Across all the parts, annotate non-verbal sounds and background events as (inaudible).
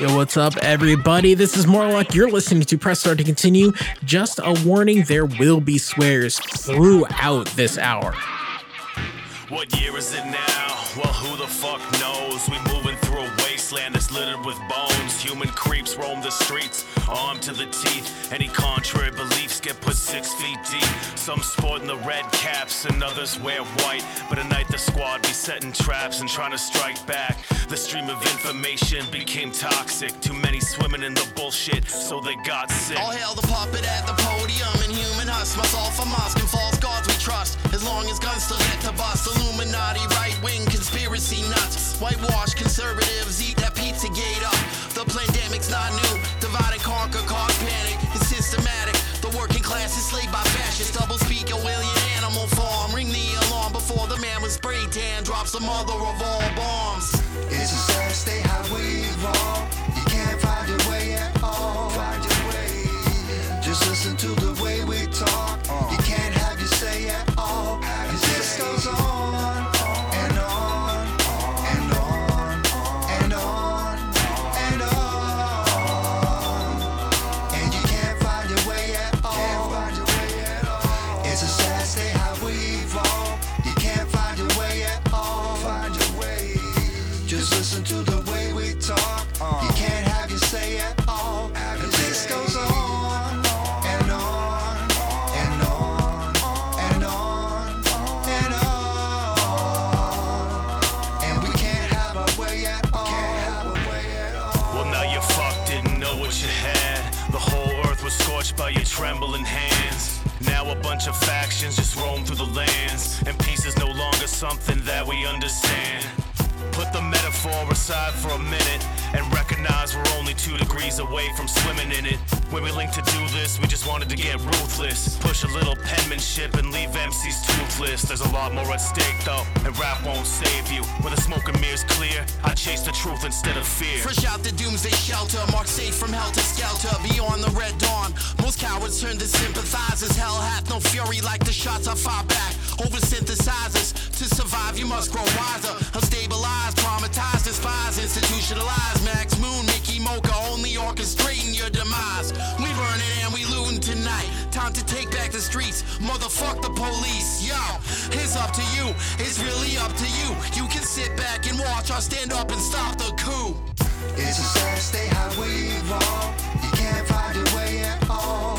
Yo, what's up, everybody? This is Morlock. You're listening to Press Start to Continue. Just a warning there will be swears throughout this hour. What year is it now? Well, who the fuck knows? We moving through wasteland that's littered with bones. Human creeps roam the streets, armed to the teeth. Any contrary beliefs get put six feet deep. Some sporting the red caps and others wear white. But at night the squad be setting traps and trying to strike back. The stream of information became toxic. Too many swimming in the bullshit, so they got sick. All hail the puppet at the podium and human husk all from us and false gods we trust. As long as guns still get to bust, Illuminati, right wing conspiracy nuts. Whitewash conservatives eat gate up. The pandemic's not new. Divide and conquer, cause panic. It's systematic. The working class is slaved by fascists. Double speak a William animal form. Ring the alarm before the man with spray tan drops the mother of all bombs. Hands. Now a bunch of factions just roam through the lands, and peace is no longer something that we understand. Put the metaphor aside for a minute and recognize we're only two degrees away from swimming in it. When we linked to do this, we just wanted to get ruthless. Push a little penmanship and leave MCs toothless. There's a lot more at stake though, and rap won't save you. When the smoke and mirrors clear, I chase the truth instead of fear. Fresh out the doomsday shelter, marked safe from hell helter skelter, beyond the red dawn. Most cowards turn to sympathizers. Hell hath no fury like the shots I fire back. Over synthesizers. To survive, you must grow wiser. Unstabilized, traumatized, despised, institutionalized. Max Moon, Moka, only orchestrating your demise. We burning and we looting tonight. Time to take back the streets. Motherfuck the police. Yo, it's up to you. It's really up to you. You can sit back and watch or stand up and stop the coup. It's a sad state how we evolve. You can't find your way at all.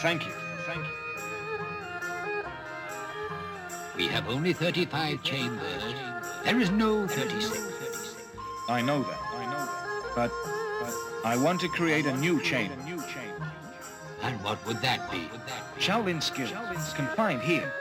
Thank you. Thank you. We have only 35 chambers. There is no 36. I know that. I know that. But, but I want to create a new chamber. And what would that be? Shaolin skills confined here.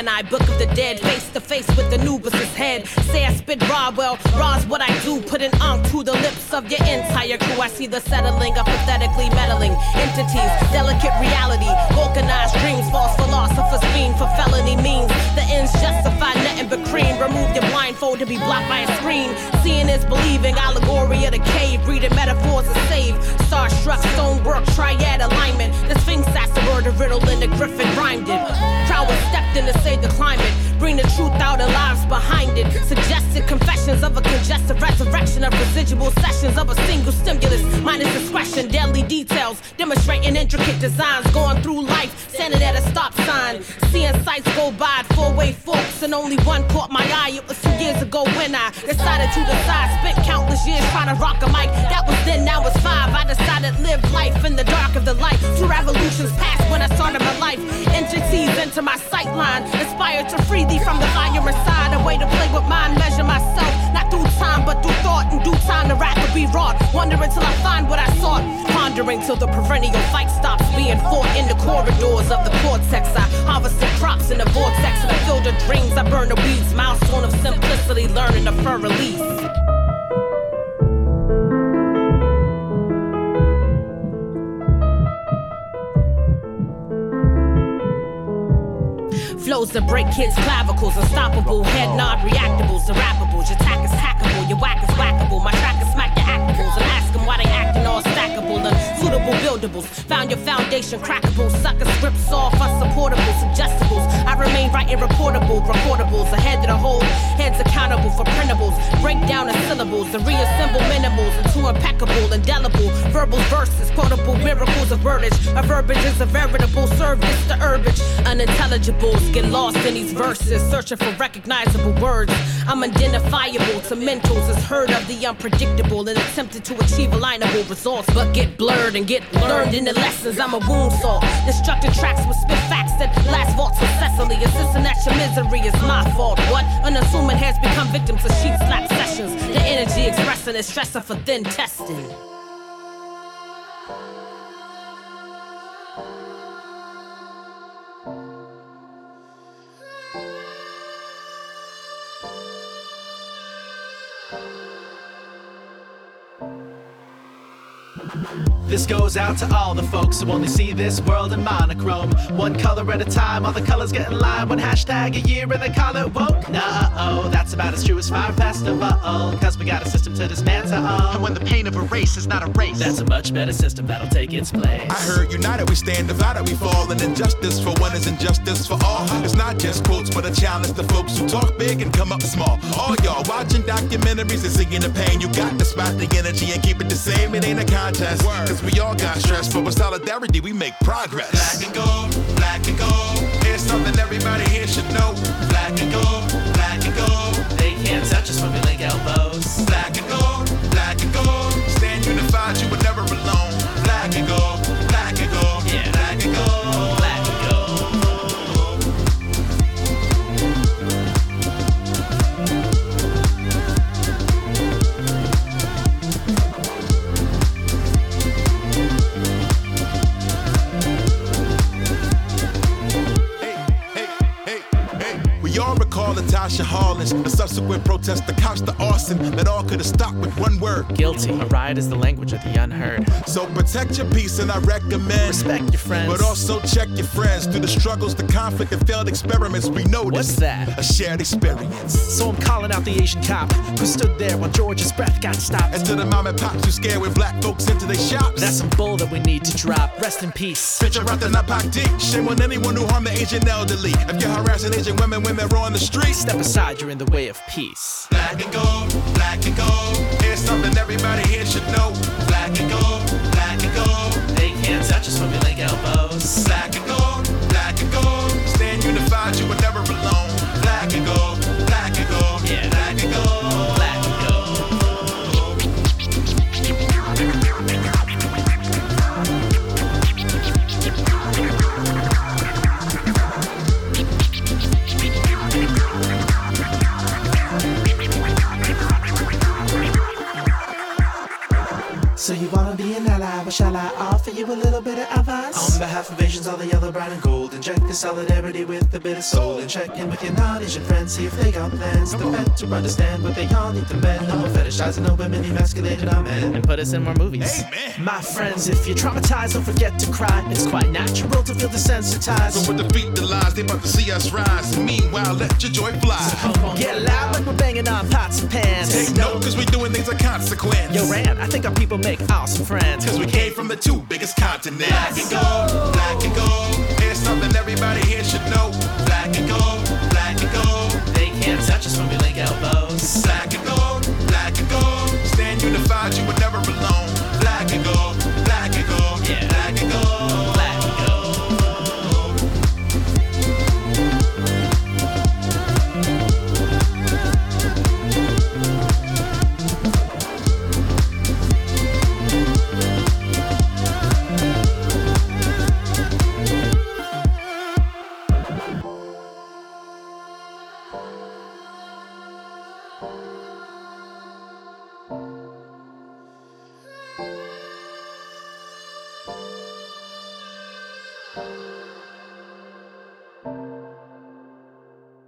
Of Ani, Book of the Dead, face to face with Anubis' head. Say I spit raw, well, raw's what I do, put an unk to the lips of your entire crew. I see the settling of pathetically meddling entities, delicate reality, vulcanized dreams, false philosophers fiend for felony means. The ends justify nothing but cream. Remove your blindfold to be blocked by a screen. Seeing is believing, allegory of the cave, reading metaphors of save. Starstruck, stonework, triad alignment. The Sphinx asked the word, a riddle, and the Griffin rhymed it. Crowd stepped in to save the climate. Bring the truth out and lives behind it. Suggested confessions of a congested resurrection of residual sessions of a single stimulus. Minus discretion, deadly details, demonstrating intricate designs. Going through life, standing at a stop sign. Seeing sights go by at four way forks, and only one caught my eye. It was two years ago when I decided to decide. Spent countless years trying to rock a mic. That was then, now it's five. I decided to live life in the dark of the light. Two revolutions passed when I started my life. Entities into my sight line. Inspired to free thee from the fire inside. A way to play with mind, measure myself. Due time, the rap will be wrought. Wondering till I find what I sought. Pondering till the perennial fight stops being fought in the corridors of the cortex. I harvest the crops in the vortex. In I fill the dreams, I burn the weeds. Milestone of simplicity, learning the fur release. Flows that break kids' clavicles, unstoppable, head nod reactables, irrapables. Your your whack is whackable. My track is smack your actables and ask them why they acting all stackable. Unsuitable buildables, found your foundation crackable. Sucker scripts off, unsupportable, suggestibles. Remain writing reportable, recordables. Ahead of the whole, heads accountable for printables. Break down the syllables and reassemble minimals into impeccable, indelible. Verbal verses, quotable miracles of wordage. A verbiage is a veritable service to herbage. Unintelligibles get lost in these verses, searching for recognizable words. I'm identifiable to mentals, as heard of the unpredictable and attempted to achieve alignable results, but get blurred and get learned in the lessons. I'm a wound saw, destructive tracks with spit facts that last vaults with Cecily. Insisting that your misery is my fault. What? Unassuming has become victims of sheet slap sessions. The energy expressing is stressor for then testing. This goes out to all the folks who only see this world in monochrome. One color at a time, all the colors get in line. One hashtag a year and they call it woke. Nah, oh, that's about as true as Fire Festival. Cause we got a system to dismantle. And when the pain of a race is not a race, that's a much better system that'll take its place. I heard united we stand, divided we fall, and injustice for one is injustice for all. It's not just quotes, but a challenge to folks who talk big and come up small. All y'all watching documentaries and seeing the pain. You got to spot the energy and keep it the same. It ain't a contest, cause we all got stress, but with solidarity we make progress. Black and gold, black and gold. Here's something everybody here should know. Black and gold, black and gold. They can't touch us when we link elbows. Black and gold, black and gold. Stand unified, you were never alone. Black and gold, recall Latasha Harlins, the subsequent protest, the couch, the arson that all could have stopped with one word. Guilty. A riot is the language of the unheard. So protect your peace, and I recommend Respect your friends. But also check your friends through the struggles, the conflict, and failed experiments. We know What's that? A shared experience. So I'm calling out the Asian cop who stood there while George's breath got stopped. And to the mom and pops who scared when black folks into their shops. That's some bull that we need to drop. Rest in peace. Out the Napak deep. Shame on anyone who harmed the Asian elderly. If you're harassing Asian women when they're on the streets. Step aside, you're in the way of peace. Black and gold, black and gold. Here's something everybody here should know. Black and gold, a bit of soul, and check in with your non-Asian friends, see if they got plans. The better understand what they all need to mend. No more fetishizing, no women emasculated our men. And put us in more movies. Amen. My friends, if you're traumatized, don't forget to cry. It's quite natural to feel desensitized. So with defeat the lies, they about to see us rise. And meanwhile, let your joy fly. Get loud like we're banging on pots and pans. Take note, cause we doing things of consequence. Yo, Ran, I think our people make awesome friends. Cause we came from the two biggest continents. Black and gold, black and gold everybody here should know. Black and gold, black and gold. They can't touch us when we link elbows. Black and gold, black and gold. Stand unified, you would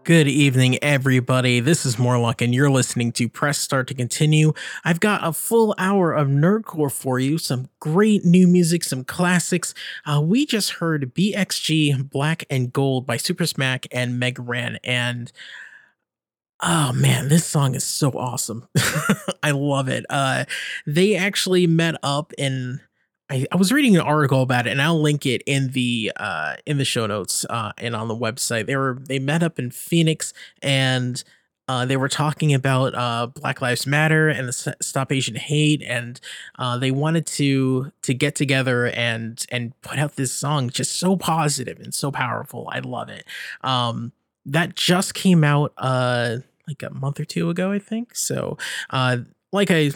Good evening, everybody. This is Morlock, and you're listening to Press Start to Continue. I've got a full hour of nerdcore for you, some great new music, some classics. Uh, we just heard BXG Black and Gold by Super Smack and Mega Ran, and oh man, this song is so awesome. (laughs) I love it. Uh, they actually met up in I, I, was reading an article about it and I'll link it in the uh in the show notes uh and on the website. They were they met up in Phoenix and uh, they were talking about uh, Black Lives Matter and the Stop Asian Hate, and uh, they wanted to to get together and and put out this song, just so positive and so powerful. I love it. Um, that just came out uh, like a month or two ago, I think. So, uh, like I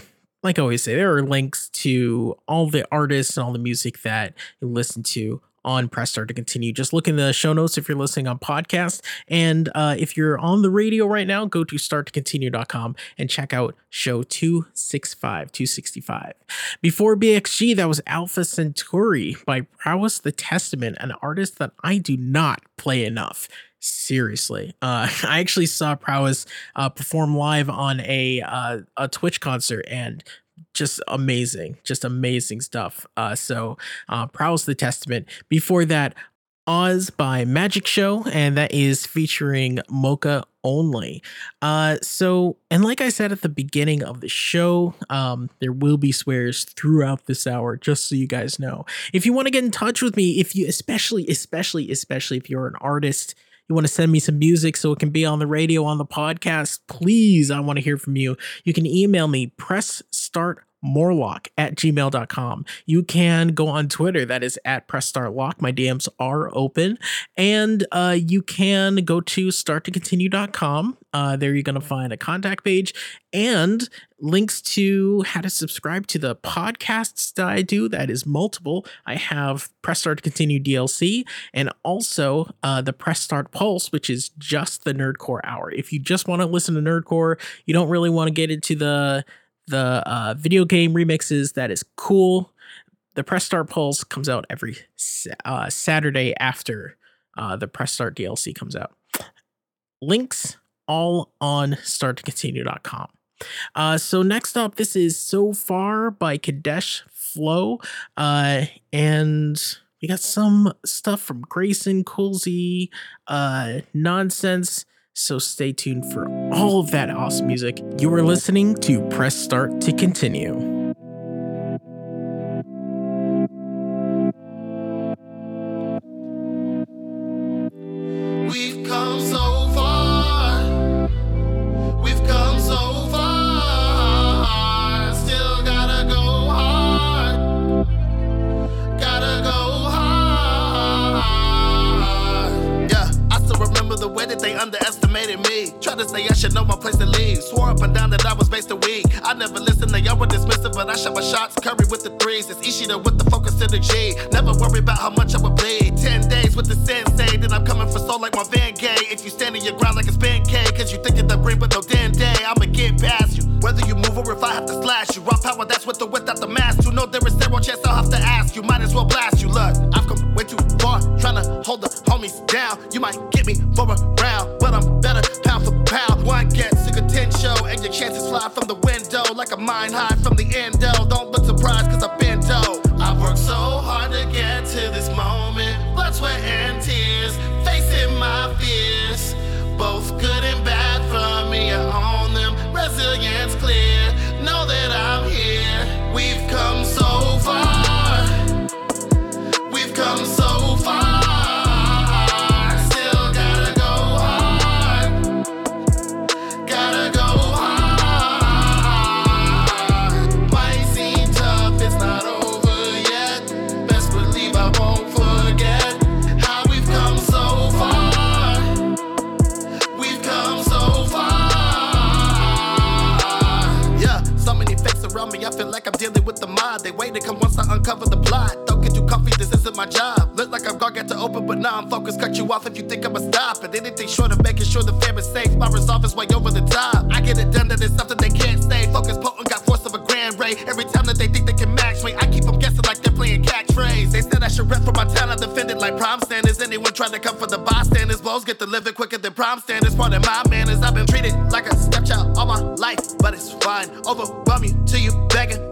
like I always say, there are links to all the artists and all the music that you listen to on Press Start to Continue. Just look in the show notes if you're listening on podcast. And uh, if you're on the radio right now, go to starttocontinue.com and check out show 265, 265. Before BXG, that was Alpha Centauri by Prowess the Testament, an artist that I do not play enough seriously. Uh, (laughs) I actually saw Prowess uh, perform live on a uh, a Twitch concert and just amazing, just amazing stuff. Uh, so uh, Prowess the Testament. Before that, Oz by Magick Show, and that is featuring Moka Only. Uh, so, and like I said at the beginning of the show, um, there will be swears throughout this hour, just so you guys know. If you want to get in touch with me, if you, especially, especially, especially if you're an artist, you want to send me some music so it can be on the radio, on the podcast, please, I want to hear from you. You can email me, press start morlock at gmail.com. You can go on Twitter, that is at press start lock. My DMs are open. And uh, you can go to starttocontinue.com. Uh, there you're going to find a contact page and links to how to subscribe to the podcasts that I do. That is multiple. I have Press Start to Continue DLC and also uh, the Press Start Pulse, which is just the Nerdcore hour. If you just want to listen to Nerdcore, you don't really want to get into the the uh, video game remixes. That is cool. The Press Start Pulse comes out every uh, Saturday after uh, the Press Start DLC comes out. Links all on starttocontinue.com. Uh, so next up, this is So Far by Kadesh Flow. Uh, and we got some stuff from Grayson, Coolzey, uh, Nonsenze, so stay tuned for all of that awesome music. You are listening to Press Start to Continue. Ishida know my place to leave. Swore up and down that I was based a week. I never listened, that y'all were dismissive, but I shot my shots. Curry with the threes. It's Ishida with the focus in the G. Never worry about how much I would bleed. Ten days with the sensei, then I'm coming for soul like my Van Gay. If you stand in your ground like a span K, cause you think the green, but no damn day, I'ma get past you. Whether you move or if I have to slash you. Raw power, that's with the without the mask. You know there is zero chance I'll have to ask you. Might as well blast you. Look, I've come way too far, trying to hold the homies down. You might get me for a round, a high from the endo. Don't look surprised, cause I've been dope. I've worked so hard to get to this moment. Blood, sweat, and tears. Facing my fears. Both good and bad from me. I own them. Resilience clear. Know that I'm here. We've come so far. We've come so They wait to come once I uncover the plot. Don't get too comfy, this isn't my job. Look like I've got to get to open, but now I'm focused. Cut you off if you think I'ma stop. And anything short of making sure the fam is safe, my resolve is way over the top. I get it done, that it's something they can't say. Focus potent, got force of a grand ray. Every time that they think they can match me, I keep them guessing like they're playing catchphrase. They said I should rep for my talent, defended like prom standards. Anyone trying to come for the bystanders, blows get delivered quicker than prom standards. Part of my manners, I've been treated like a stepchild all my life, but it's fine. Overwhelming to till you begging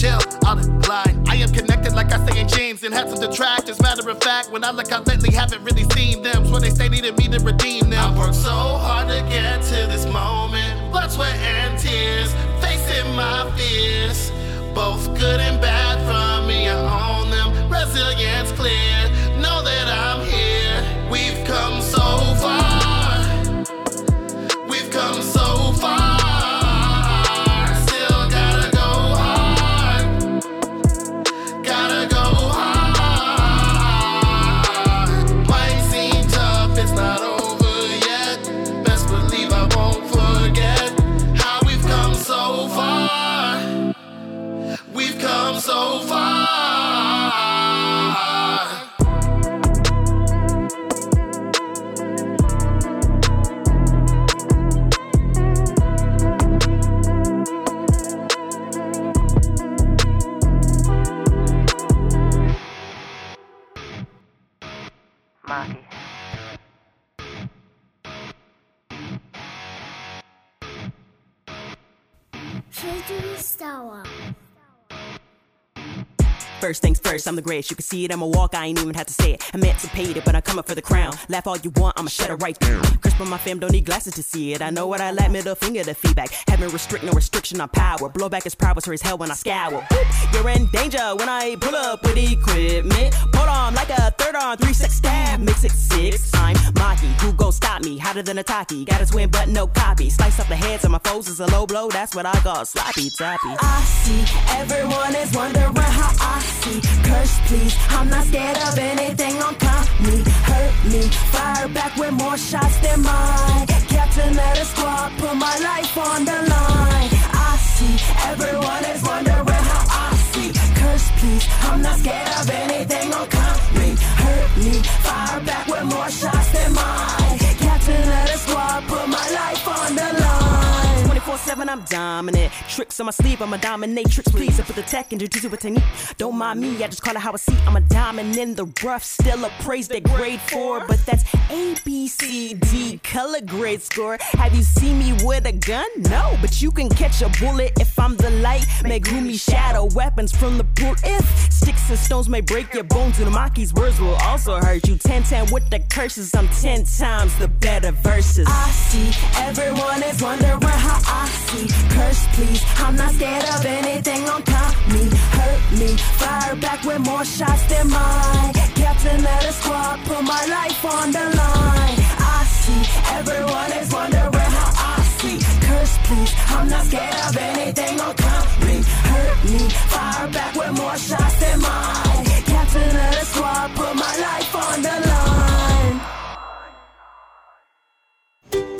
chill. I'll decline. I am connected like I say in jeans and had some detractors. Matter of fact, when I look out lately, haven't really seen them. When they say needed me to redeem them. I worked so hard to get to this moment. Blood, sweat, and tears. Facing my fears. Both good and bad from me, I own them. Resilience clear. Know that I'm here. We've come I'm the greatest. You can see it, I'ma walk, I ain't even have to say it. Emancipated, but I'm coming for the crown. Laugh all you want, I'ma shut it right down. Crisp on my fam, don't need glasses to see it. I know what I lack, middle finger to feedback. Haven't restrict, no restriction on power. Blowback is prowess or as hell when I scour. You're in danger when I pull up with equipment. Pull on like a third on, three six stab, mix it six. I'm Maki, who gon' stop me? Hotter than a Taki. Got a twin, but no copy. Slice up the heads of my foes is a low blow, that's what I call sloppy toppy. I see everyone is wondering how I see. Curse, please. I'm not scared of anything on me. Hurt me. Fire back with more shots than mine. Captain line. 24 7, I'm dominant. Tricks on my sleeve, I'm a dominatrix. Please, I put the tech into juicy with technique. Don't mind me, I just call it how I see. I'm a diamond in the rough, still appraised at grade 4. But that's A, B, C, D, color grade score. Have you seen me with a gun? No, but you can catch a bullet if I'm the light. Megumi shadow weapons from the pool. If sticks and stones may break your bones, and Maki's words will also hurt you. 10 10 with the curses, I'm 10 times the better verses. I see everyone is wondering how I see. Curse, please. I'm not scared of anything on top me. Hurt me. Fire back with more shots than mine. Captain of the squad, put my life on the line. I see everyone is wondering how I see. Curse, please. I'm not scared of anything on me. Hurt me. Fire back with more shots than mine. Captain of the squad, put my life on the line.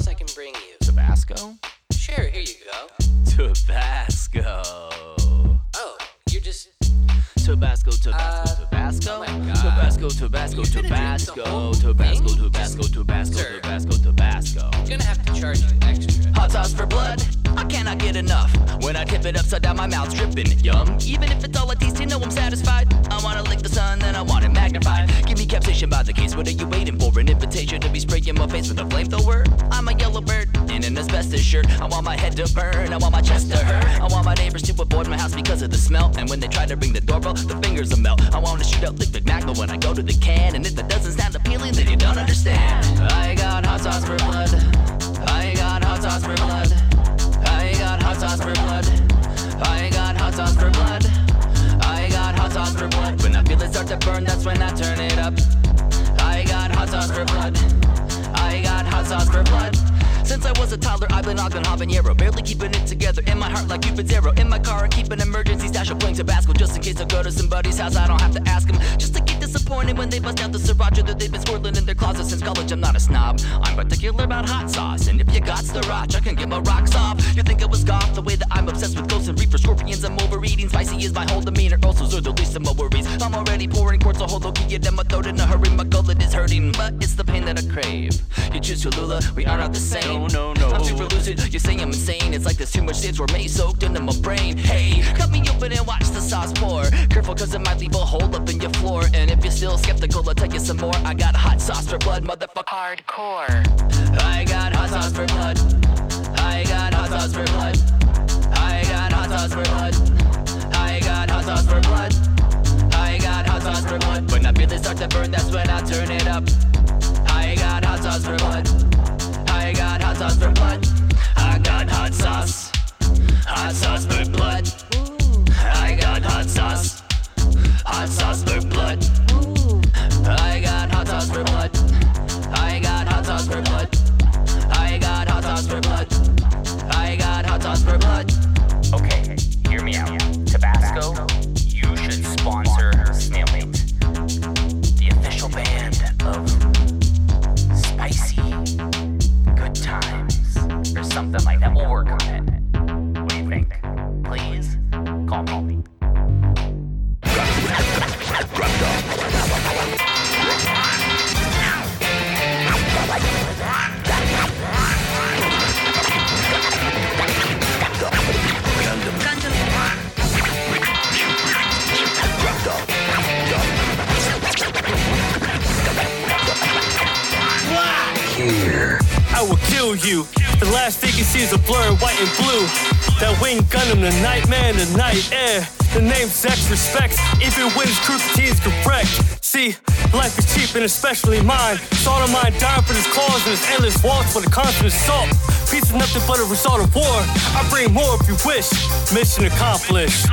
Else I can bring you? Tabasco? Sure, here you go. Tabasco. Oh, you're just. Tabasco, Tabasco, Uh, Tabasco. oh Tabasco, Tabasco, You're gonna drink the Tabasco. Tabasco. Tabasco, Tabasco. Tabasco, Tabasco. I'm gonna have to charge you extra. Hot sauce for blood. I cannot get enough. When I tip it upside down, my mouth's dripping. Yum. Even if it's all a taste, you know I'm satisfied. I wanna lick the sun, then I want it magnified. Give me capsaicin by the case. What are you waiting for? An invitation to be spraying my face with a flamethrower? I'm a yellow bird in an asbestos shirt. I want my head to burn. I want my chest to hurt. I want my neighbors to avoid my house because of the smell. And when they try to ring the doorbell, the fingers will melt. I wanna shoot out liquid magma when I go to the can. And if that doesn't sound appealing, then you don't understand. I got hot sauce for blood. I got hot sauce for blood. Sauce for blood. I got hot sauce for blood. I got hot sauce for blood. When I feel it start to burn, that's when I turn it up. I got hot sauce for blood. I got hot sauce for blood. Since I was a toddler, I've been on habanero, barely keeping it together. In my heart, like Cupid's arrow. In my car, I keep an emergency stash of playing Tabasco, just in case I go to somebody's house. I don't have to ask them, just to get disappointed when they bust out the sriracha that they've been swirling in their closet since college. I'm not a snob. I'm particular about hot sauce, and if you got sriracha, I can get my rocks off. You think I was golf the way that I'm obsessed with ghosts and reefer scorpions. I'm overeating. Spicy is my whole demeanor. Also, are the least of my worries. I'm already pouring quarts of whole in my throat in a hurry. My gullet is hurting, but it's the pain that I crave. You choose Cholula, we are not the same. No, no, no. I'm super lucid. You say I'm insane. It's like there's too much sins were made soaked into my brain. Hey, cut me open and watch the sauce pour. Careful, cause it might leave a hole up in your floor. And if you're still skeptical, I'll tell you some more. I got hot sauce for blood, motherfucker. Hardcore. I got hot sauce for blood. I got hot sauce for blood. I got hot sauce for blood. I got hot sauce for blood. I got hot sauce for blood. When I feel it start to burn, that's when I turn it up. Got hot sauce for blood. I got hot sauce for blood. I got hot sauce. Hot sauce for blood. I got hot sauce. Hot sauce for blood. I got hot sauce for blood. I got hot sauce for blood. I got hot sauce for blood. I got hot sauce for blood. Okay, something like that. We'll work on it. What do you think? Please call me. I will kill you. The last thing you see is a blur, in white and blue. That wing Gundam, the nightman, the night air. The name sex respects, even when his cruelty is correct. See, life is cheap and especially mine. Saw the mind dying for his claws and his endless walks for the constant assault. Peace is nothing but a result of war. I bring more if you wish. Mission accomplished.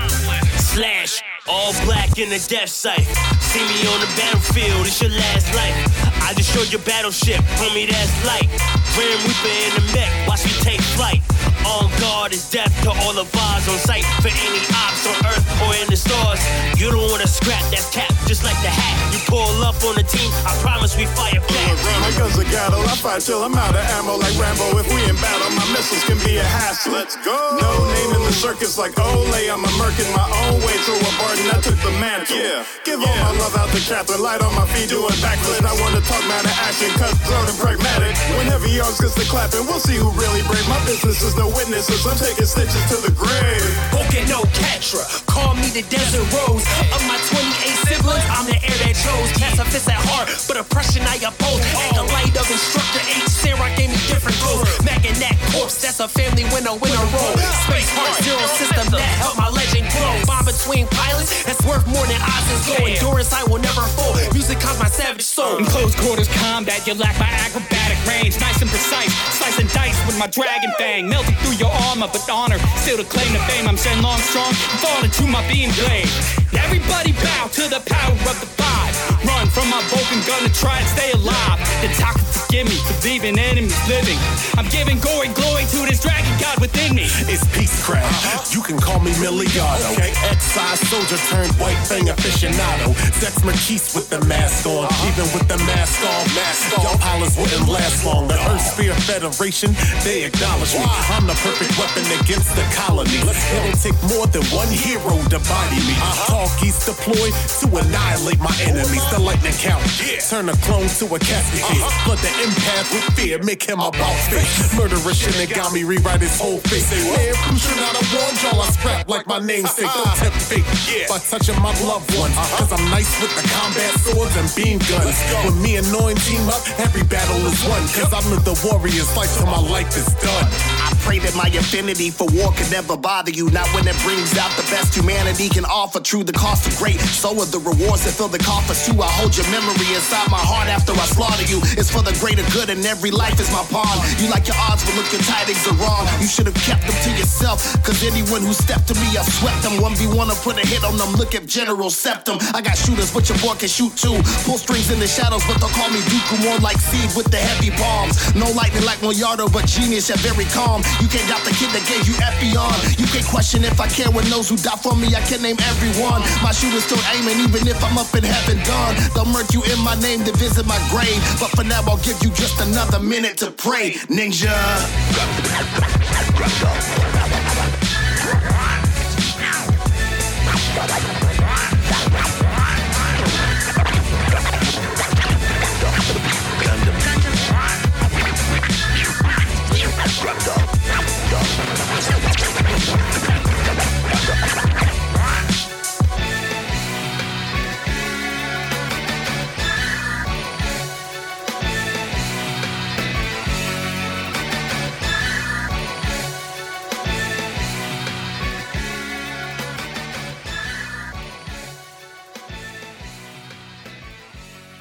Slash. All black in the death site. See me on the battlefield, it's your last life. I just showed your battleship, homie, that's light. Grim Reaper in the mech, watch me take flight. On guard is death to all the vibes on sight for any ops on earth or in the stars. You don't wanna scrap, that cap, just like the hat. You pull up on the team, I promise we fire back. My guns are gatto, I fight till I'm out of ammo like Rambo. If we in battle, my missiles can be a hassle. Let's go. No name in the circus like Olay. I'm a merc in my own way. Throw a burden, I took the mantle. Yeah. Give all my love out to Catherine. Light on my feet, doing backflips. I wanna talk matter action, cutthroat and pragmatic. When heavy arms gets the clapping, we'll see who really brave. My business is no witnesses. I'm taking stitches to the grave. Okay, no Catra. Call me the Desert Rose. Of my 28 siblings, I'm the heir that chose. Cast a fist at heart, but oppression I oppose. At the light of instructor H, Sarah gave me different goals. Mac and that corpse, that's a family winner, winner roll. Space Heart Zero system that helped my legend grow. Bond between pilots, that's worth more than odds and gold. Endurance, I will never fall. Music calms my savage soul. In quarters combat, you lack my acrobatic range. Nice and precise, slice and dice with my dragon fang. Melting through your armor, but honor still to claim the fame. I'm Shen Long strong, fall into my beam blade. Everybody bow to the power of the five. Run from my broken gun to try and stay alive. The talk forgive me for leaving enemies living. I'm giving glory, glory to this dragon god within me. It's Peacecraft. Uh-huh. You can call me Milliardo. Okay. X-size soldier turned white fang aficionado. Zechs Merquise with the mask on. Uh-huh. Even with the mask off. Mask off. Y'all pilots wouldn't last long. The Earth Sphere Federation, they acknowledge me. I'm the perfect weapon against the colony. It'll take more than one hero to body me. Talkies deployed to annihilate my enemies. the lightning count. Turn a clone to a casket case. Flood the empath with fear, make him a boss face. Murderous Shinigami, rewrite his whole face. Man, should not have warned y'all? I scrap like my namesake. Don't tempt fate by touching my loved ones. Cause I'm nice with the combat swords and beam guns. With me and Noin team up, every battle is won. Cause I'm the warrior's life till my life is done. Pray that my affinity for war could never bother you. Not when it brings out the best humanity can offer. True, the cost of great. So are the rewards that fill the coffers too. I hold your memory inside my heart after I slaughter you. It's for the greater good, and every life is my pawn. You like your odds, but look, your tidings are wrong. You should have kept them to yourself. Cause anyone who stepped to me, I swept them. 1v1 to put a hit on them. Look at General Septem. I got shooters, but your boy can shoot too. Pull strings in the shadows, but they'll call me Dooku. More like seed with the heavy bombs. No lightning like Moyardo, but genius yet very calm. You can't doubt the kid that gave you Epyon. You can't question if I care with those who die for me. I can name everyone. My shooter's still aiming, even if I'm up in heaven done. They'll murk you in my name to visit my grave. But for now, I'll give you just another minute to pray, ninja.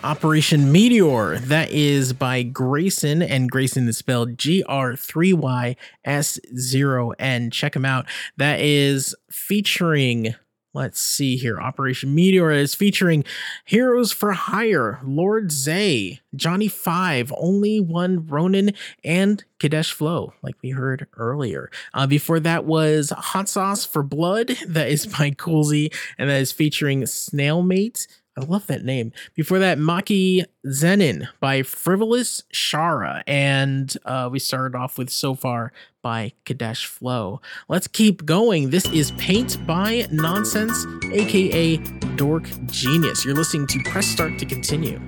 Operation Meteor. That is by Grayson, and Grayson is spelled G R 3 Y S 0 N. Check him out. That is featuring, let's see here, Operation Meteor is featuring Heroes for Hire, Lord Xzae, Johnny Five, Only One Ronin, and Kadesh Flow, like we heard earlier. Uh, before that was Hot Sauce for Blood. That is by Coolzey, and that is featuring Snailmate. I love that name. Before that, Maki Zenin by Frivolous Shara. And uh, we started off with So Far by Kadesh Flow. Let's keep going. This is Paint by Nonsenze, aka Dork Genius. You're listening to Press Start to continue.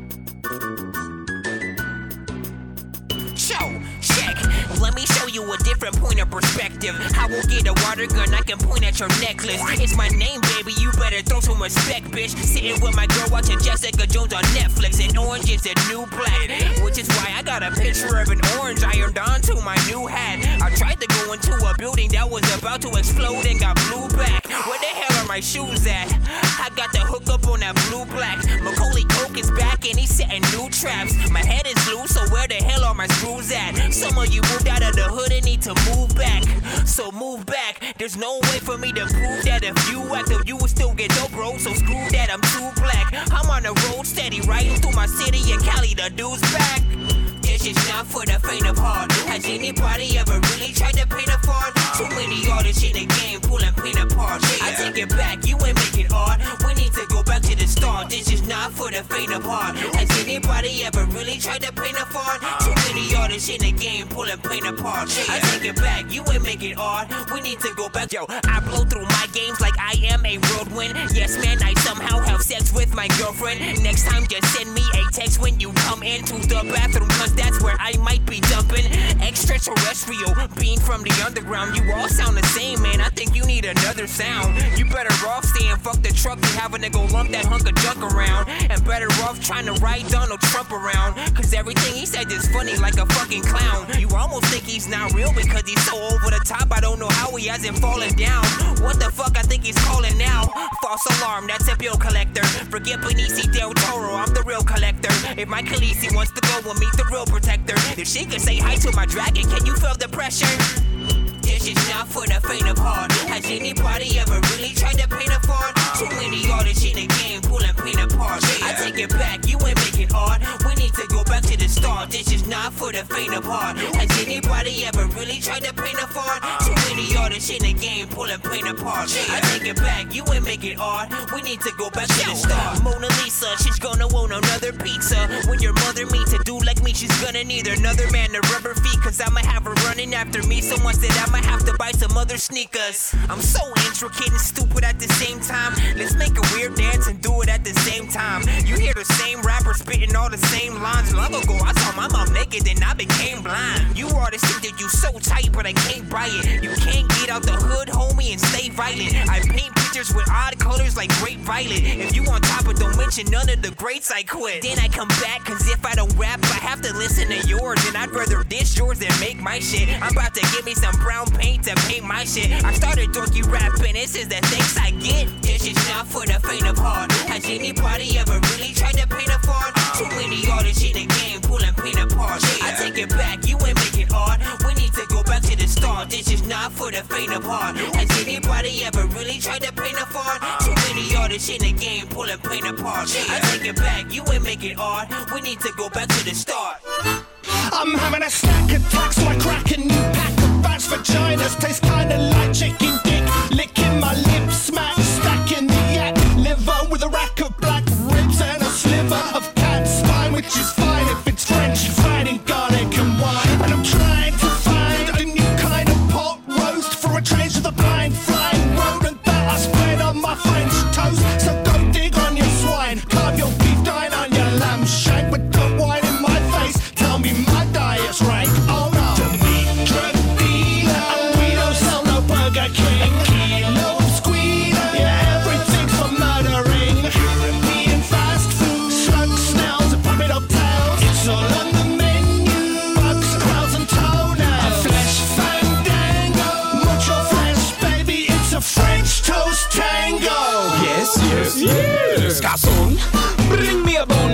Different point of perspective. I will get a water gun, I can point at your necklace. It's my name, baby, you better throw some respect, bitch. Sitting with my girl watching Jessica Jones on Netflix, and orange is a new black. Which is why I got a picture of an orange ironed onto my new hat. I tried to go into a building that was about to explode and got blew back. Where the hell are my shoes at? I got the hook up on that blue black. Macaulay Coke is back and he's setting new traps. My head is loose, so where the hell are my screws at? Some of you moved out of the hood and need to move back. So move back. There's no way for me to prove that if you act up, you will still get dope, bro. So screw that, I'm too black. I'm on the road steady, riding through my city and Cali, the dude's back. This is not for the faint of heart. Has anybody ever really tried to paint a fart? Too many artists in the game pulling paint apart. I take it back, you ain't making art. We need to go back start. This is not for the faint of heart. Has anybody ever really tried to paint a fart? Too many artists in the game pulling paint apart. I take it back, you ain't making art. We need to go back. Yo, I blow through my games like I am a whirlwind. Yes, man, I somehow have sex with my girlfriend. Next time, just send me a text when you come into the bathroom, cause that's where I might be dumping. Extraterrestrial, being from the underground. You all sound the same, man. I think you need another sound. You better off saying fuck the truck than having to go lump that hunk of around. And better off trying to ride Donald Trump around. Cause everything he said is funny like a fucking clown. You almost think he's not real because he's so over the top. I don't know how he hasn't fallen down. What the fuck I think he's calling now? False alarm, that's a bill collector. Forget Benicio del Toro, I'm the real collector. If my Khaleesi wants to go and meet the real protector, if she could say hi to my dragon, can you feel the pressure? Is not for the faint of heart. Has anybody ever really tried to paint a fart? Too many artists in the game pulling paint apart. I take it back, you ain't making art. We need to go back to the start. This is not for the faint of heart. Has anybody ever really tried to paint a fart? Too many artists in the game pulling paint apart. I take it back, you ain't making art. We need to go back to the start. Mona Lisa, she's gonna want another pizza. When your mother meets a dude like me, she's gonna need another man to rub her feet. Cause I'ma have her running after me so much that I'ma have to buy some other sneakers. I'm so intricate and stupid at the same time. Let's make a weird dance and do it at the same time. You hear the same rapper spitting all the same lines. Long ago, I saw my mom naked and I became blind. You are the think that you so tight, but I can't buy it. You can't get out the hood, homie, and stay violent. I paint pictures with odd colors like great violet. If you on top, but don't mention none of the greats, I quit. Then I come back, cause if I don't rap, I have to listen to yours. And I'd rather dish yours than make my shit. I'm about to give me some brown paint to paint my shit. I started dorky rapping, this is the things I get. This is not for the faint of heart. Has anybody ever really tried to paint a fart? Too many artists in the game pulling paint apart. I take it back, not for the faint of heart. Has anybody ever really tried to paint a fart? Too many artists in the game pulling paint apart. I take it back, you ain't making art. We need to go back to the start. I'm having a snack attack, so I crack a new pack of fast vaginas. Taste kinda like chicken dick. Licking my lips, smack, stacking the yak. Liver with a rack of black ribs and a sliver of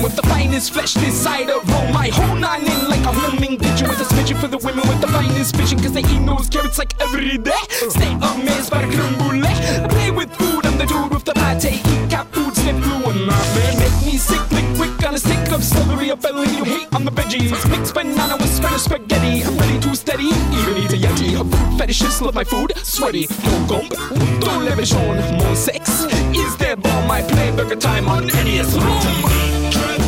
with the finest flesh this side of Rome. My whole nine in like a homing pigeon with a smidgen for the women with the finest vision. Cause they eat those carrots like every day. Stay amazed by the creme. I eh? play with food, I'm the dude with the pate. Eat cat food, sniff glue, and my man make me sick, lick quick on a stick of celery. A belly you hate on the veggies. Mix banana with Spanish spaghetti. I'm ready to steady, even. A food love my food, sweaty. No gump, don't me show more sex. Is there bomb? I play burger time on NES room.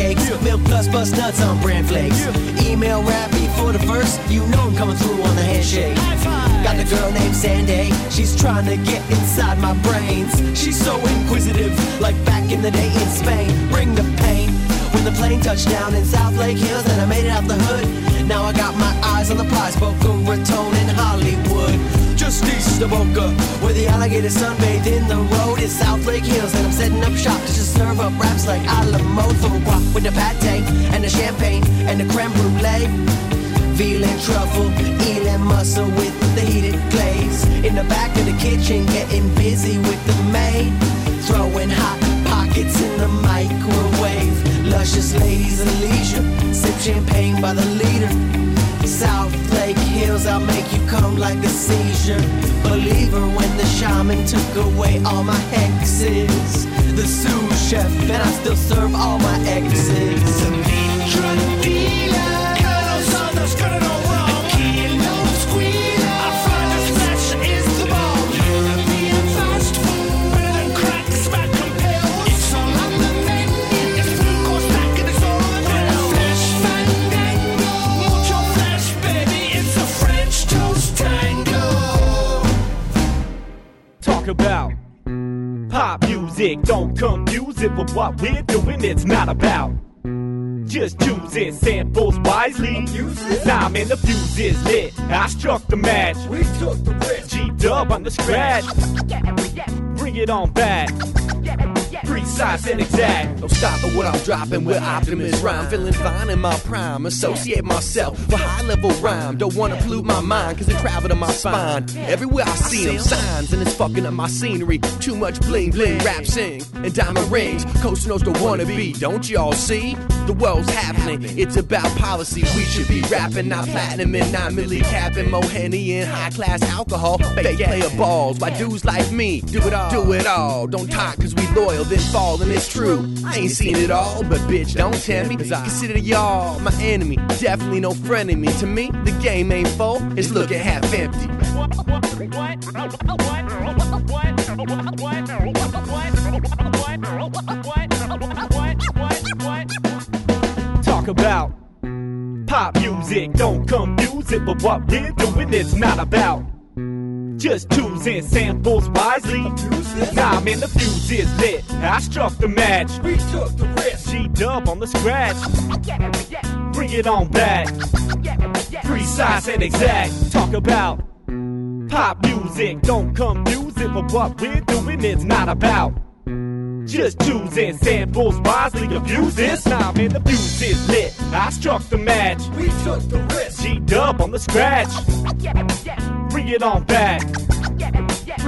Them pancakes. Milk plus bust nuts on bran flakes. Email Rappy for the verse. You know I'm coming through on the handshake. Got the girl named Sandy. She's trying to get inside my brains. She's so inquisitive, like back in the day in Spain. Bring the pain. When the plane touched down in South Lake Hills and I made it out the hood. Now I got my eyes on the prize, Boca Raton in Hollywood. East of Boca, where the alligators sunbathe in the road is South Lake Hills, and I'm setting up shop to just serve up raps like a la mode for guac with the pate and the champagne and the creme brulee. And truffle, and mussel with the heated glaze. In the back of the kitchen, getting busy with the maid. Throwing hot pockets in the microwave. Luscious ladies of leisure, sip champagne by the liter. South Lake Hills, I'll make you come like a seizure. Believer when the shaman took away all my hexes. The sous chef, and I still serve all my exes. Drug dealer. Music. Don't confuse it with what we're doing. It's not about just using samples wisely. Man, the fuse is lit. I struck the match. We took the risk. G Dub on the scratch. Bring it on back. Precise and exact. Don't stop at what I'm dropping with Optimus Rhyme. Feeling fine in my prime. Associate myself with high level rhyme. Don't wanna pollute my mind, cause they travel to my spine. Everywhere I see them, signs, and it's fucking up my scenery. Too much bling bling, rap sing, and diamond rings. Coast knows the wanna be, don't y'all see? The world's happening, it's about policy. We should be rapping, not platinum and not milli capping. Moheni and high class alcohol. Fake player balls, why dudes like me do it all? Do it all. Don't talk cause we loyal, then fall, and it's true. I ain't seen it all, but bitch, don't tell me. Cause I consider y'all my enemy. Definitely no friend in me. To me, the game ain't full, it's looking half empty. Talk about pop music, don't confuse it, but what we're doing it's not about. Just choosing samples wisely. Nah, man, the fuse is lit. I struck the match. We took the risk. G dub on the scratch. Bring it on back. Precise and exact. Talk about pop music. Don't confuse it, for what we're doing it's not about. Just choosing samples wisely. Abuse this. Man, the fuse is lit. I struck the match. We took the risk. G dub on the scratch. Bring it on back.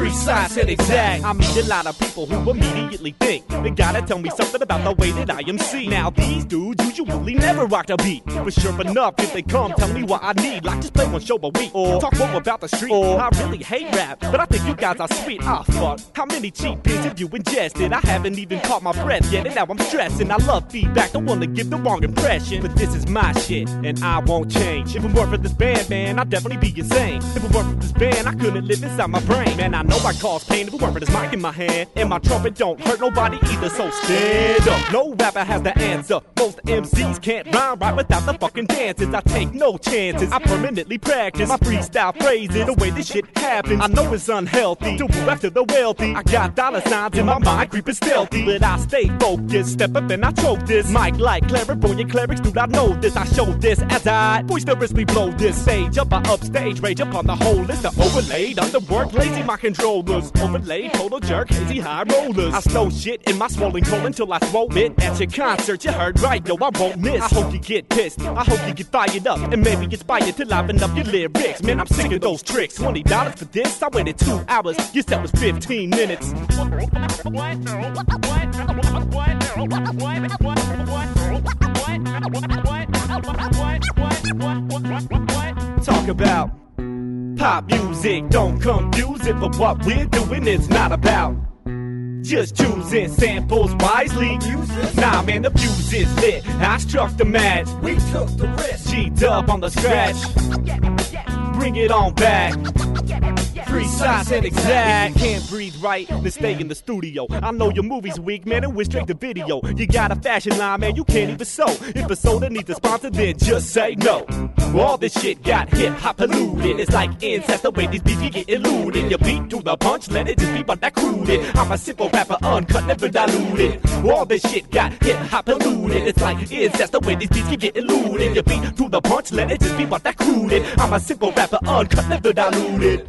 Precise and exact. I meet a lot of people who immediately think they gotta tell me something about the way that I am seen. Now these dudes usually never rock a beat, but sure enough, if they come, tell me what I need. Like just play one show a week, or talk more about the street. Or I really hate rap, but I think you guys are sweet. Ah fuck, how many cheap beats have you ingested? I haven't even caught my breath yet, and now I'm stressing. I love feedback, don't wanna give the wrong impression, but this is my shit, and I won't change. If it weren't for this band, man, I'd definitely be insane. If it weren't for this band, I couldn't live inside my brain. Man, I know I cause pain if it weren't for this mic in my hand. And my trumpet don't hurt nobody either, so stand up. No rapper has the answer. Most MCs can't rhyme right without the fucking dances. I take no chances. I permanently practice my freestyle phrases. The way this shit happens, I know it's unhealthy. To move after the wealthy, I got dollar signs in my mind, creeping stealthy. But I stay focused, step up and I choke this. Mic like clairvoyant clerics, do I know this. I show this as I boisterously blow this stage up. I upstage, rage upon the whole list of overlaid, underworked, lazy my controllers. Overlaid, total jerk, hazy high rollers. I stole shit in my swollen colon till I swole it. At your concert, you heard right, yo, I won't miss. I hope you get pissed, I hope you get fired up, and maybe inspired to liven up your lyrics. Man, I'm sick of those tricks. Twenty dollars for this, I waited two hours. You said it was fifteen minutes. Talk about pop music, don't confuse it, but what we're doing is not about. Just choosing samples wisely. Nah, man, the fuse is lit. I struck the match. We took the risk. G dub on the scratch. Bring it on back. Precise and exact. Can't breathe right, then stay in the studio. I know your movie's weak, man, and went straight to video. You got a fashion line, man, you can't even sew. If a soda needs a sponsor, then just say no. All this shit got hip hop polluted. It's like incest, the way these beats get eluded. You beat to the punch, let it just be but that crude. I'm a simple rapper, uncut, never diluted. All this shit got hip hop polluted. It's like incest, the way these beats get eluded. You beat to the punch, let it just be but that crude. I'm a simple rapper, uncut, never diluted.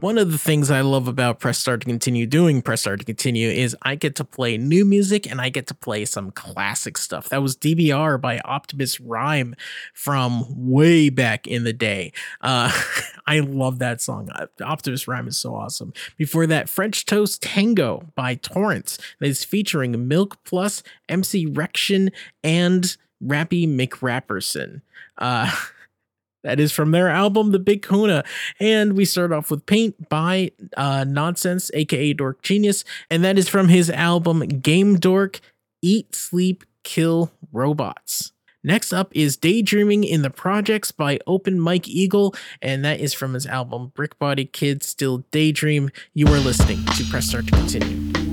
One of the things I love about Press Start to Continue doing Press Start to Continue is I get to play new music and I get to play some classic stuff. That was DBR by Optimus Rhyme from way back in the day. Uh, (laughs) I love that song. Uh, Optimus Rhyme is so awesome. Before that, French Toast Tango by Torrentz that is featuring Milk Plus, MC Wreckshin, and Rappy McRapperson. Uh, (laughs) That is from their album, The Big Kahuna. And we start off with Paint by uh, Nonsenze, aka Dork Genius. And that is from his album, Gamedork Eat, Sleep, Kill Robots. Next up is Daydreaming in the Projects by Open Mike Eagle, and that is from his album Brick Body Kids Still Daydream. You are listening to Press Start to Continue.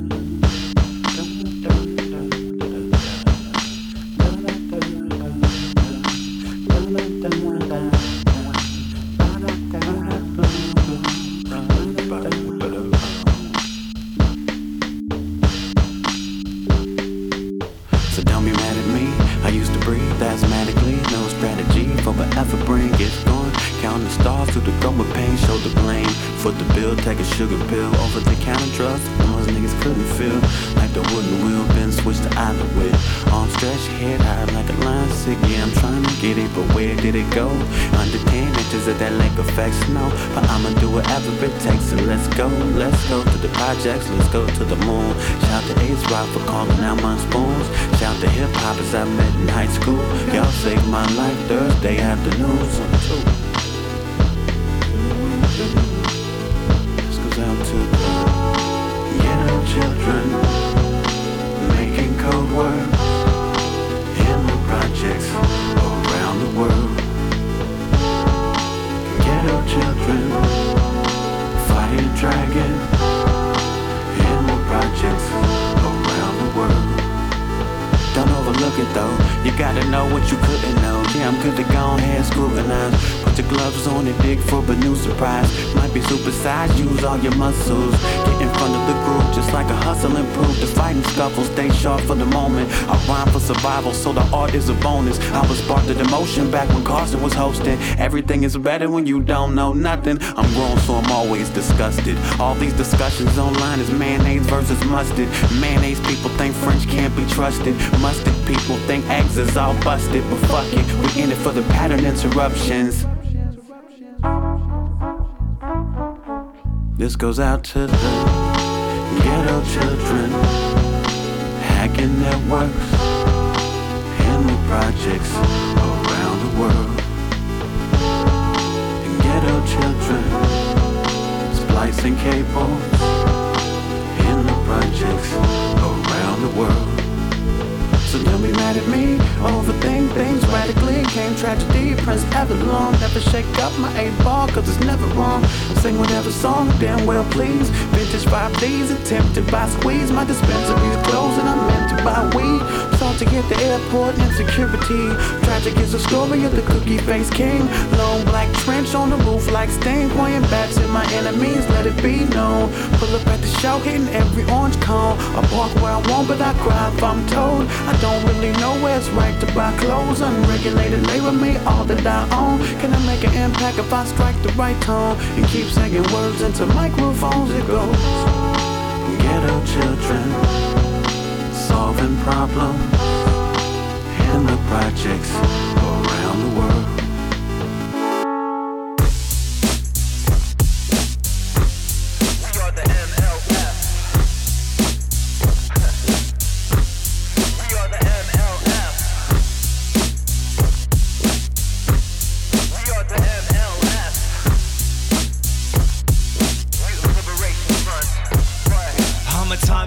Everything is better when you don't know nothing. I'm grown, so I'm always disgusted. All these discussions online is mayonnaise versus mustard. Mayonnaise people think French can't be trusted. Mustard people think eggs is all busted. But fuck it, we in it for the pattern interruptions. This goes out to the ghetto children hacking networks in the projects around the world. Children splicing cables in the projects around the world. So don't be mad at me. Overthink things radically. Came tragedy, Prince Avalon. Never shake up my eight ball, cause it's never wrong. Sing whatever song, damn well please. Vintage vibe, please. Attempted by squeeze. My dispensary's closed and I'm meant to buy weed. To get the airport insecurity. Tragic is the story of the cookie face king. Long black trench on the roof like stain. Pointing bats at my enemies, let it be known. Pull up at the show, hitting every orange cone. I park where I want, but I cry if I'm told. I don't really know where it's right to buy clothes. Unregulated labor me all that I own. Can I make an impact if I strike the right tone and keep singing words into microphones? It goes. Ghetto children solving problems in the projects around the world.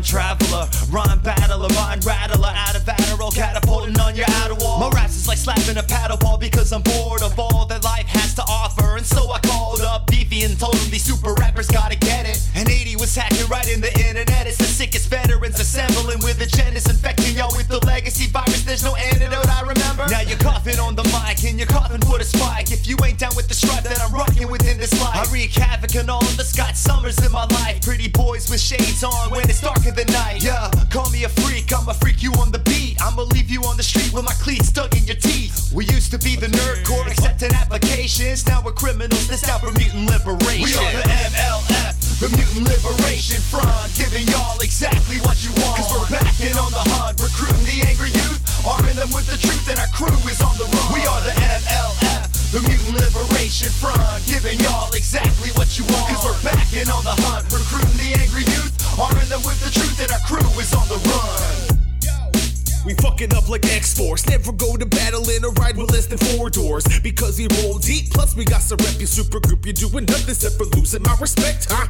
Time traveler, rhyme battler, mind rattler, out of Adderall, catapulting on your outer wall. My raps is like slapping a paddle ball because I'm bored of all that life has to offer, and so I called up Beefy and told him these super rappers gotta get it. Int80 was hacking right in the internet. It's the sickest veterans assembling with agendas, infecting you ain't down with the stripe, that I'm rocking within this life. I wreak havoc on all of the Scott Summers in my life. Pretty boys with shades on when it's darker than night. Yeah, call me a freak, I'ma freak you on the beat. I'ma leave you on the street with my cleats stuck in your teeth. We used to be the nerd core accepting applications. Now we're criminals, this out for mutant liberation. We are the MLF, the Mutant Liberation Front, giving y'all exactly what you want. Cause we're backing on the hunt, recruiting the angry youth, arming them with the truth, and our crew is on Front, giving y'all exactly what you want. Cause we're backing on the hunt, recruiting the angry youth, arming them with the truth, and our crew is on the run. We fucking up like X-Force. Never go to battle in a ride with less than four doors. Because we roll deep, plus we got some rep your super group. You're doing nothing except for losing my respect, huh?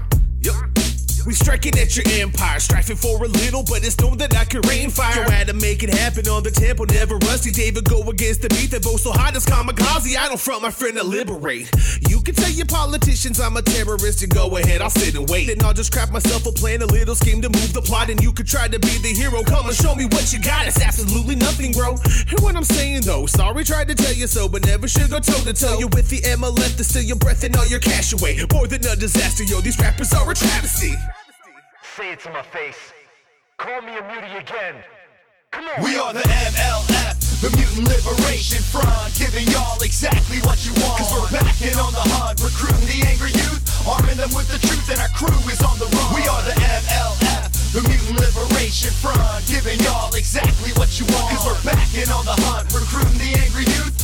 We striking at your empire, striving for a little, but it's known that I can rain fire. Yo, had to make it happen on the tempo, never rusty. David go against the beat that both so hot as kamikaze. I don't front my friend to liberate. You can tell your politicians I'm a terrorist, and go ahead, I'll sit and wait. Then I'll just craft myself a plan, a little scheme to move the plot, and you could try to be the hero. Come and show me what you got. It's absolutely nothing, bro. Hear what I'm saying though. Sorry, tried to tell you so, but never should go toe to toe. You with the MLF to steal your breath and all your cash away. More than a disaster, yo. These rappers are a travesty say it to my face. Call me a mutie again. Come on. We are the MLF, the Mutant Liberation Front, giving y'all exactly what you want. Cause we're backing on the hunt, recruiting the angry youth, arming them with the truth, and our crew is on the run. We are the MLF, the Mutant Liberation Front, giving y'all exactly what you want. Cause we're backing on the hunt, recruiting the angry youth,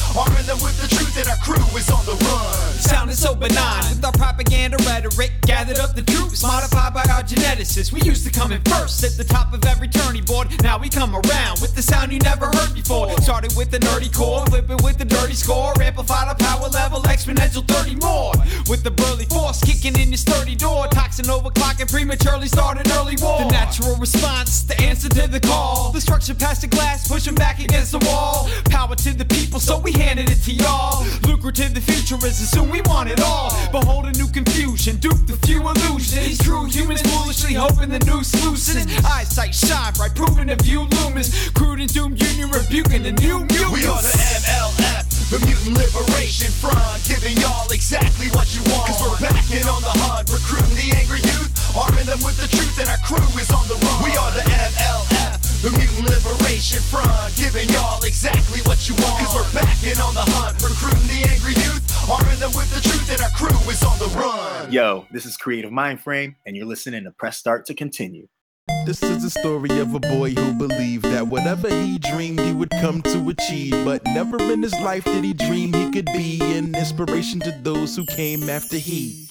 Sounding so benign with our propaganda rhetoric. Gathered up the troops, modified by our geneticists. We used to come in first at the top of every turning board. Now we come around with the sound you never heard before. Started with the nerdy core, flipping with the dirty score. Amplified our power level, exponential 30 more. With the burly force kicking in your sturdy door. Toxin overclocking, prematurely started early war. The natural response, the answer to the call. The structure past the glass, pushing back against the wall. Power to the people, so we handed it to y'all. Lucrative the futurism, soon we want it all. Behold a new confusion, dupe the few illusions. True humans foolishly hoping the noose loosens. Eyesight shine bright, proving the view lumens. Crude and doomed union rebuking the new mutants. We are the MLF, the Mutant Liberation Front, giving y'all exactly what you want. Cause we're backing on the hunt, recruiting the angry youth, arming them with the truth, and our crew is on the run. We are the MLF, the Mutant Liberation Front, giving y'all exactly what you want. Cause we're backing on the hunt, recruiting the angry youth, arming them with the truth, and our crew is on the run. Yo, this is Creative Mindframe, and you're listening to Press Start to Continue. This is the story of a boy who believed that whatever he dreamed he would come to achieve. But never in his life did he dream he could be an inspiration to those who came after he.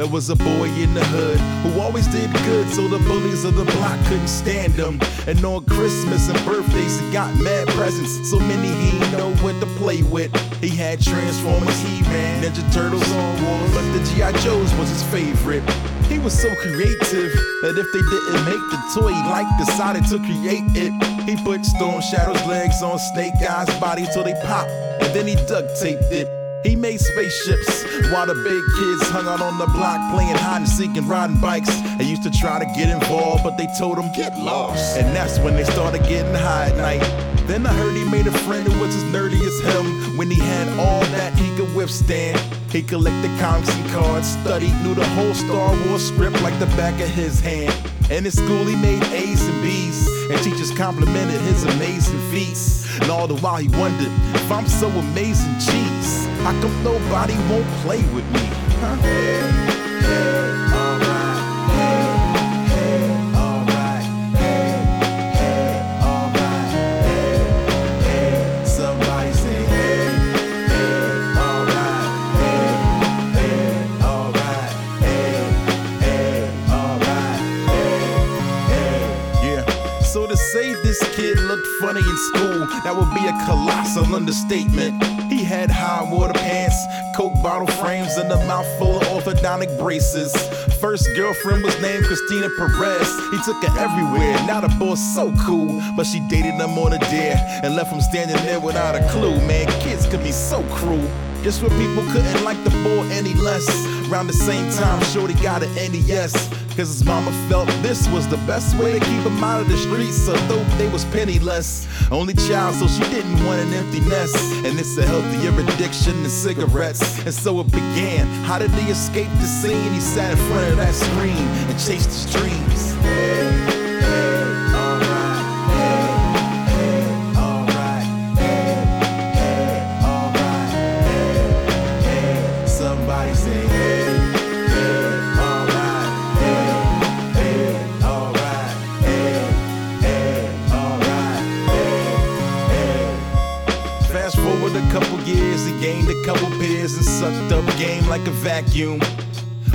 There was a boy in the hood who always did good, so the bullies of the block couldn't stand him. And on Christmas and birthdays, he got mad presents, so many he ain't know what to play with. He had Transformers, He-Man, Ninja Turtles, on Wars, but the G.I. Joes was his favorite. He was so creative that if they didn't make the toy, he like decided to create it. He put Storm Shadow's legs on Snake Eyes' body till they pop, and then he duct taped it. Made spaceships while the big kids hung out on the block playing hide and seek and riding bikes. They used to try to get involved, but they told him get lost. And that's when they started getting high at night. Then I heard he made a friend who was as nerdy as him. When he had all that he could withstand, he collected comics and cards, studied, knew the whole Star Wars script like the back of his hand. And in school he made A's and B's, and teachers complimented his amazing feats. And all the while he wondered if I'm so amazing, geez, how come nobody won't play with me? Huh? Funny in school, that would be a colossal understatement. He had high water pants, coke bottle frames, and a mouthful of orthodontic braces. First girlfriend was named Christina Perez. He took her everywhere. Now the boy's so cool, but she dated him on a dare and left him standing there without a clue. Man, kids could be so cruel. Just when people couldn't like the boy any less. Around the same time, Shorty got an NES. Cause his mama felt this was the best way to keep him out of the streets. so though they was penniless. Only child, so she didn't want an empty nest. And it's a healthier addiction than cigarettes. And so it began. How did he escape the scene? He sat in front of that screen and chased his dreams. Sucked up game like a vacuum.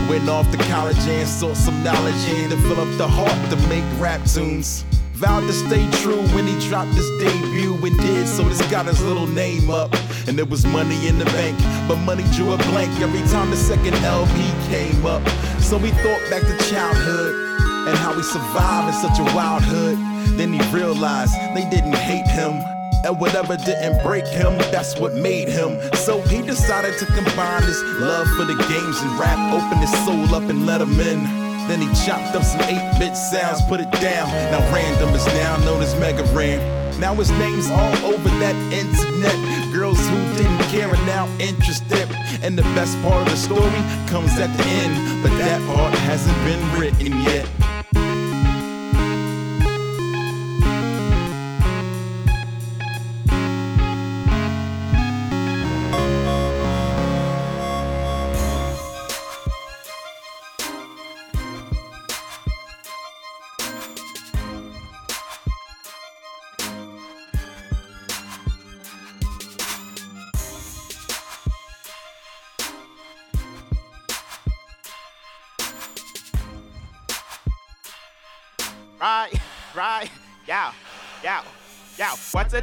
Went off to college and sought some knowledge and developed the heart to make rap tunes. Vowed to stay true when he dropped his debut and did so this got his little name up. And there was money in the bank, but money drew a blank every time the second LP came up. So he thought back to childhood and how he survived in such a wild hood. Then he realized they didn't hate him. And whatever didn't break him, that's what made him. So he decided to combine his love for the games and rap, open his soul up and let him in. Then he chopped up some 8 bit sounds, put it down. Now Random is now known as Mega Ran. Now his name's all over that internet. Girls who didn't care are now interested. And the best part of the story comes at the end. But that part hasn't been written yet.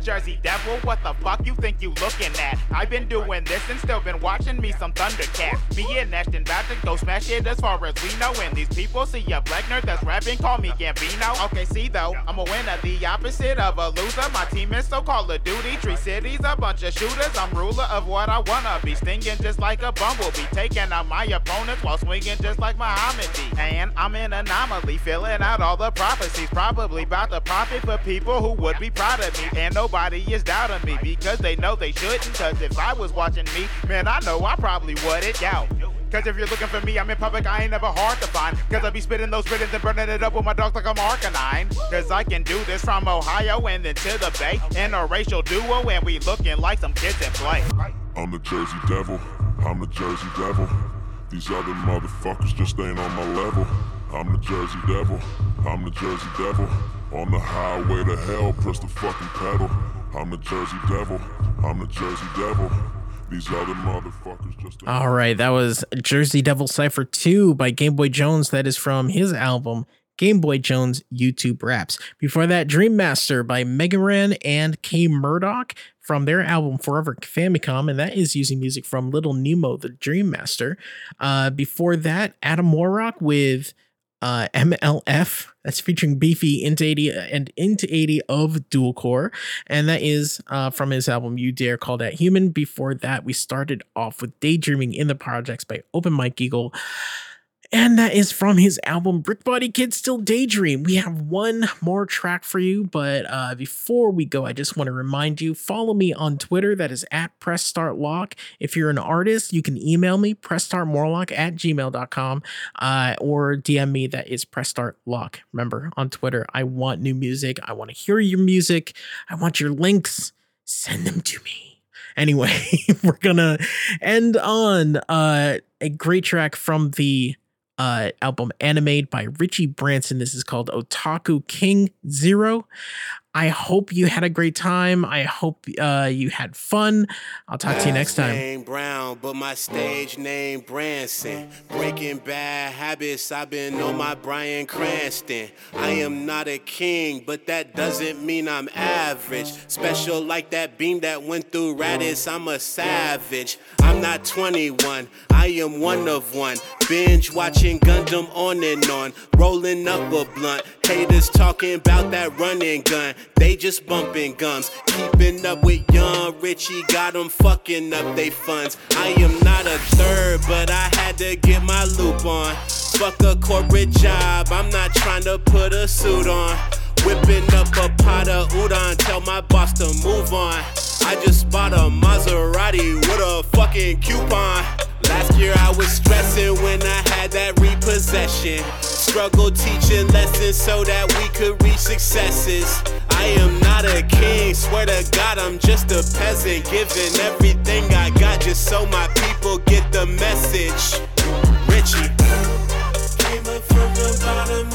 Jersey Devil? What the fuck you think you looking at? I've been doing this and still been watching me some Thundercat. Me and about to go smash it as far as we know. And these people see a black nerd that's rapping, call me Gambino. Okay, see though, I'm a winner, the opposite of a loser. My team is so Call of Duty, three cities, a bunch of shooters. I'm ruler of what I wanna be, stinging just like a bumblebee, taking out my opponents while swinging just like Muhammad D. And I'm an anomaly, filling out all the prophecies, probably about to profit for people who would be proud of me. And nobody is doubting me because they know they shouldn't. Cause if I was watching me, man, I know I probably wouldn't. Yo. Cause if you're looking for me, I'm in public, I ain't never hard to find. Cause I be spitting those rhythms and burning it up with my dogs like I'm Arcanine. Cause I can do this from Ohio and then to the Bay. In a racial duo, and we looking like some kids in play. I'm the Jersey Devil. I'm the Jersey Devil. These other motherfuckers just ain't on my level. I'm the Jersey Devil. I'm the Jersey Devil. On the highway to hell, press the fucking pedal. I'm the Jersey Devil. I'm the Jersey Devil. All right, that was Jersey Devil Cypher 2 by GameboyJones. That is from his album GameboyJones YouTube Raps. Before that, Dream Master by Mega Ran and K-Murdock from their album Forever Famicom, and that is using music from Little Nemo, the Dream Master. Uh, before that, Adam Warrock with uh, MLF. That's featuring Beefy Int80 and Int80 of Dual Core. And that is uh, from his album You Dare Call That Human. Before that, we started off with Daydreaming in the Projects by Open Mike Eagle. And that is from his album Brick Body Kids Still Daydream. We have one more track for you, but uh, before we go, I just want to remind you follow me on Twitter. That is at Press Start Lock. If you're an artist, you can email me, pressstartmorlock at gmail.com, uh, or DM me. That is Press Start Lock. Remember, on Twitter, I want new music. I want to hear your music. I want your links. Send them to me. Anyway, (laughs) we're gonna end on uh, a great track from the uh, album Animade by Richie Branson. This is called Otaku King Zero. I hope you had a great time. I hope uh, you had fun. I'll talk to you next time. Name Brown, but my stage name Branson. Breaking bad habits, I've been on my Bryan Cranston. I am not a king, but that doesn't mean I'm average. Special like that beam that went through Raditz, I'm a savage. I'm not 21, I am one of one. Binge watching Gundam on and on, rolling up a blunt. Haters talking about that running gun, they just bumping gums. Keeping up with young Richie, got them fucking up they funds. I am not a third, but I had to get my loop on. Fuck a corporate job, I'm not trying to put a suit on. Whipping up a pot of udon, tell my boss to move on. I just bought a Maserati with a fucking coupon. Last year I was stressing when I had that repossession. Struggle teaching lessons so that we could reach successes. I am not a king, swear to God, I'm just a peasant. Giving everything I got just so my people get the message. Richie. Came up from the bottom,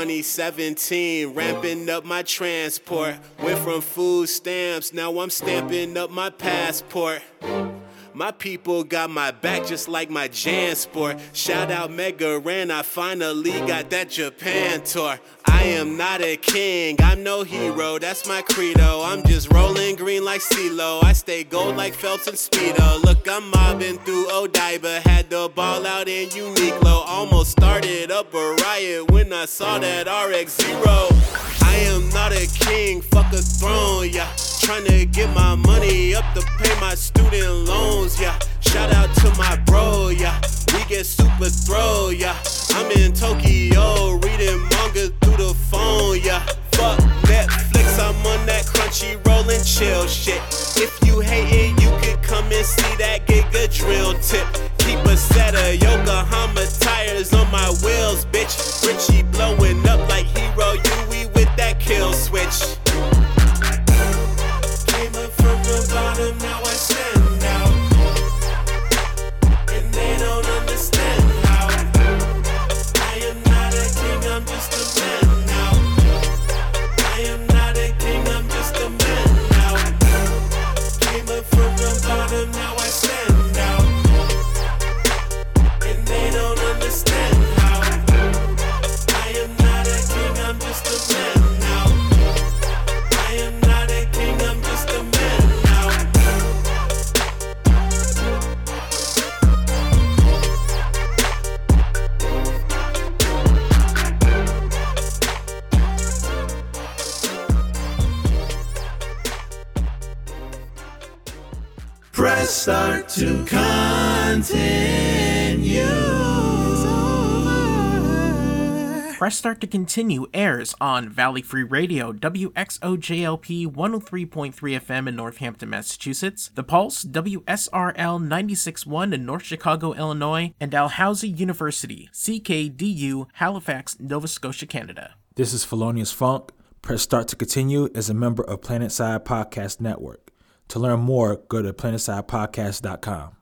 2017, ramping up my transport. Went from food stamps, now I'm stamping up my passport. My people got my back just like my Jansport. Shout out Mega Ran, I finally got that Japan tour. I am not a king, I'm no hero, that's my credo. I'm just rolling green like CeeLo. I stay gold like Phelps and Speedo. Look, I'm mobbing through Odaiba, had the ball out in Uniqlo. Almost started up a riot when I saw that RX Zero. I am not a king, fuck a throne, yeah. Trying to get my money up to pay my student loans, yeah. Shout out to my To Continue airs on Valley Free Radio, WXOJLP 103.3 FM in Northampton, Massachusetts, The Pulse, WSRL 96.1 in North Chicago, Illinois, and Dalhousie University, CKDU, Halifax, Nova Scotia, Canada. This is Felonious Funk. Press Start to Continue is a member of Planetside Podcast Network. To learn more, go to planetsidepodcast.com.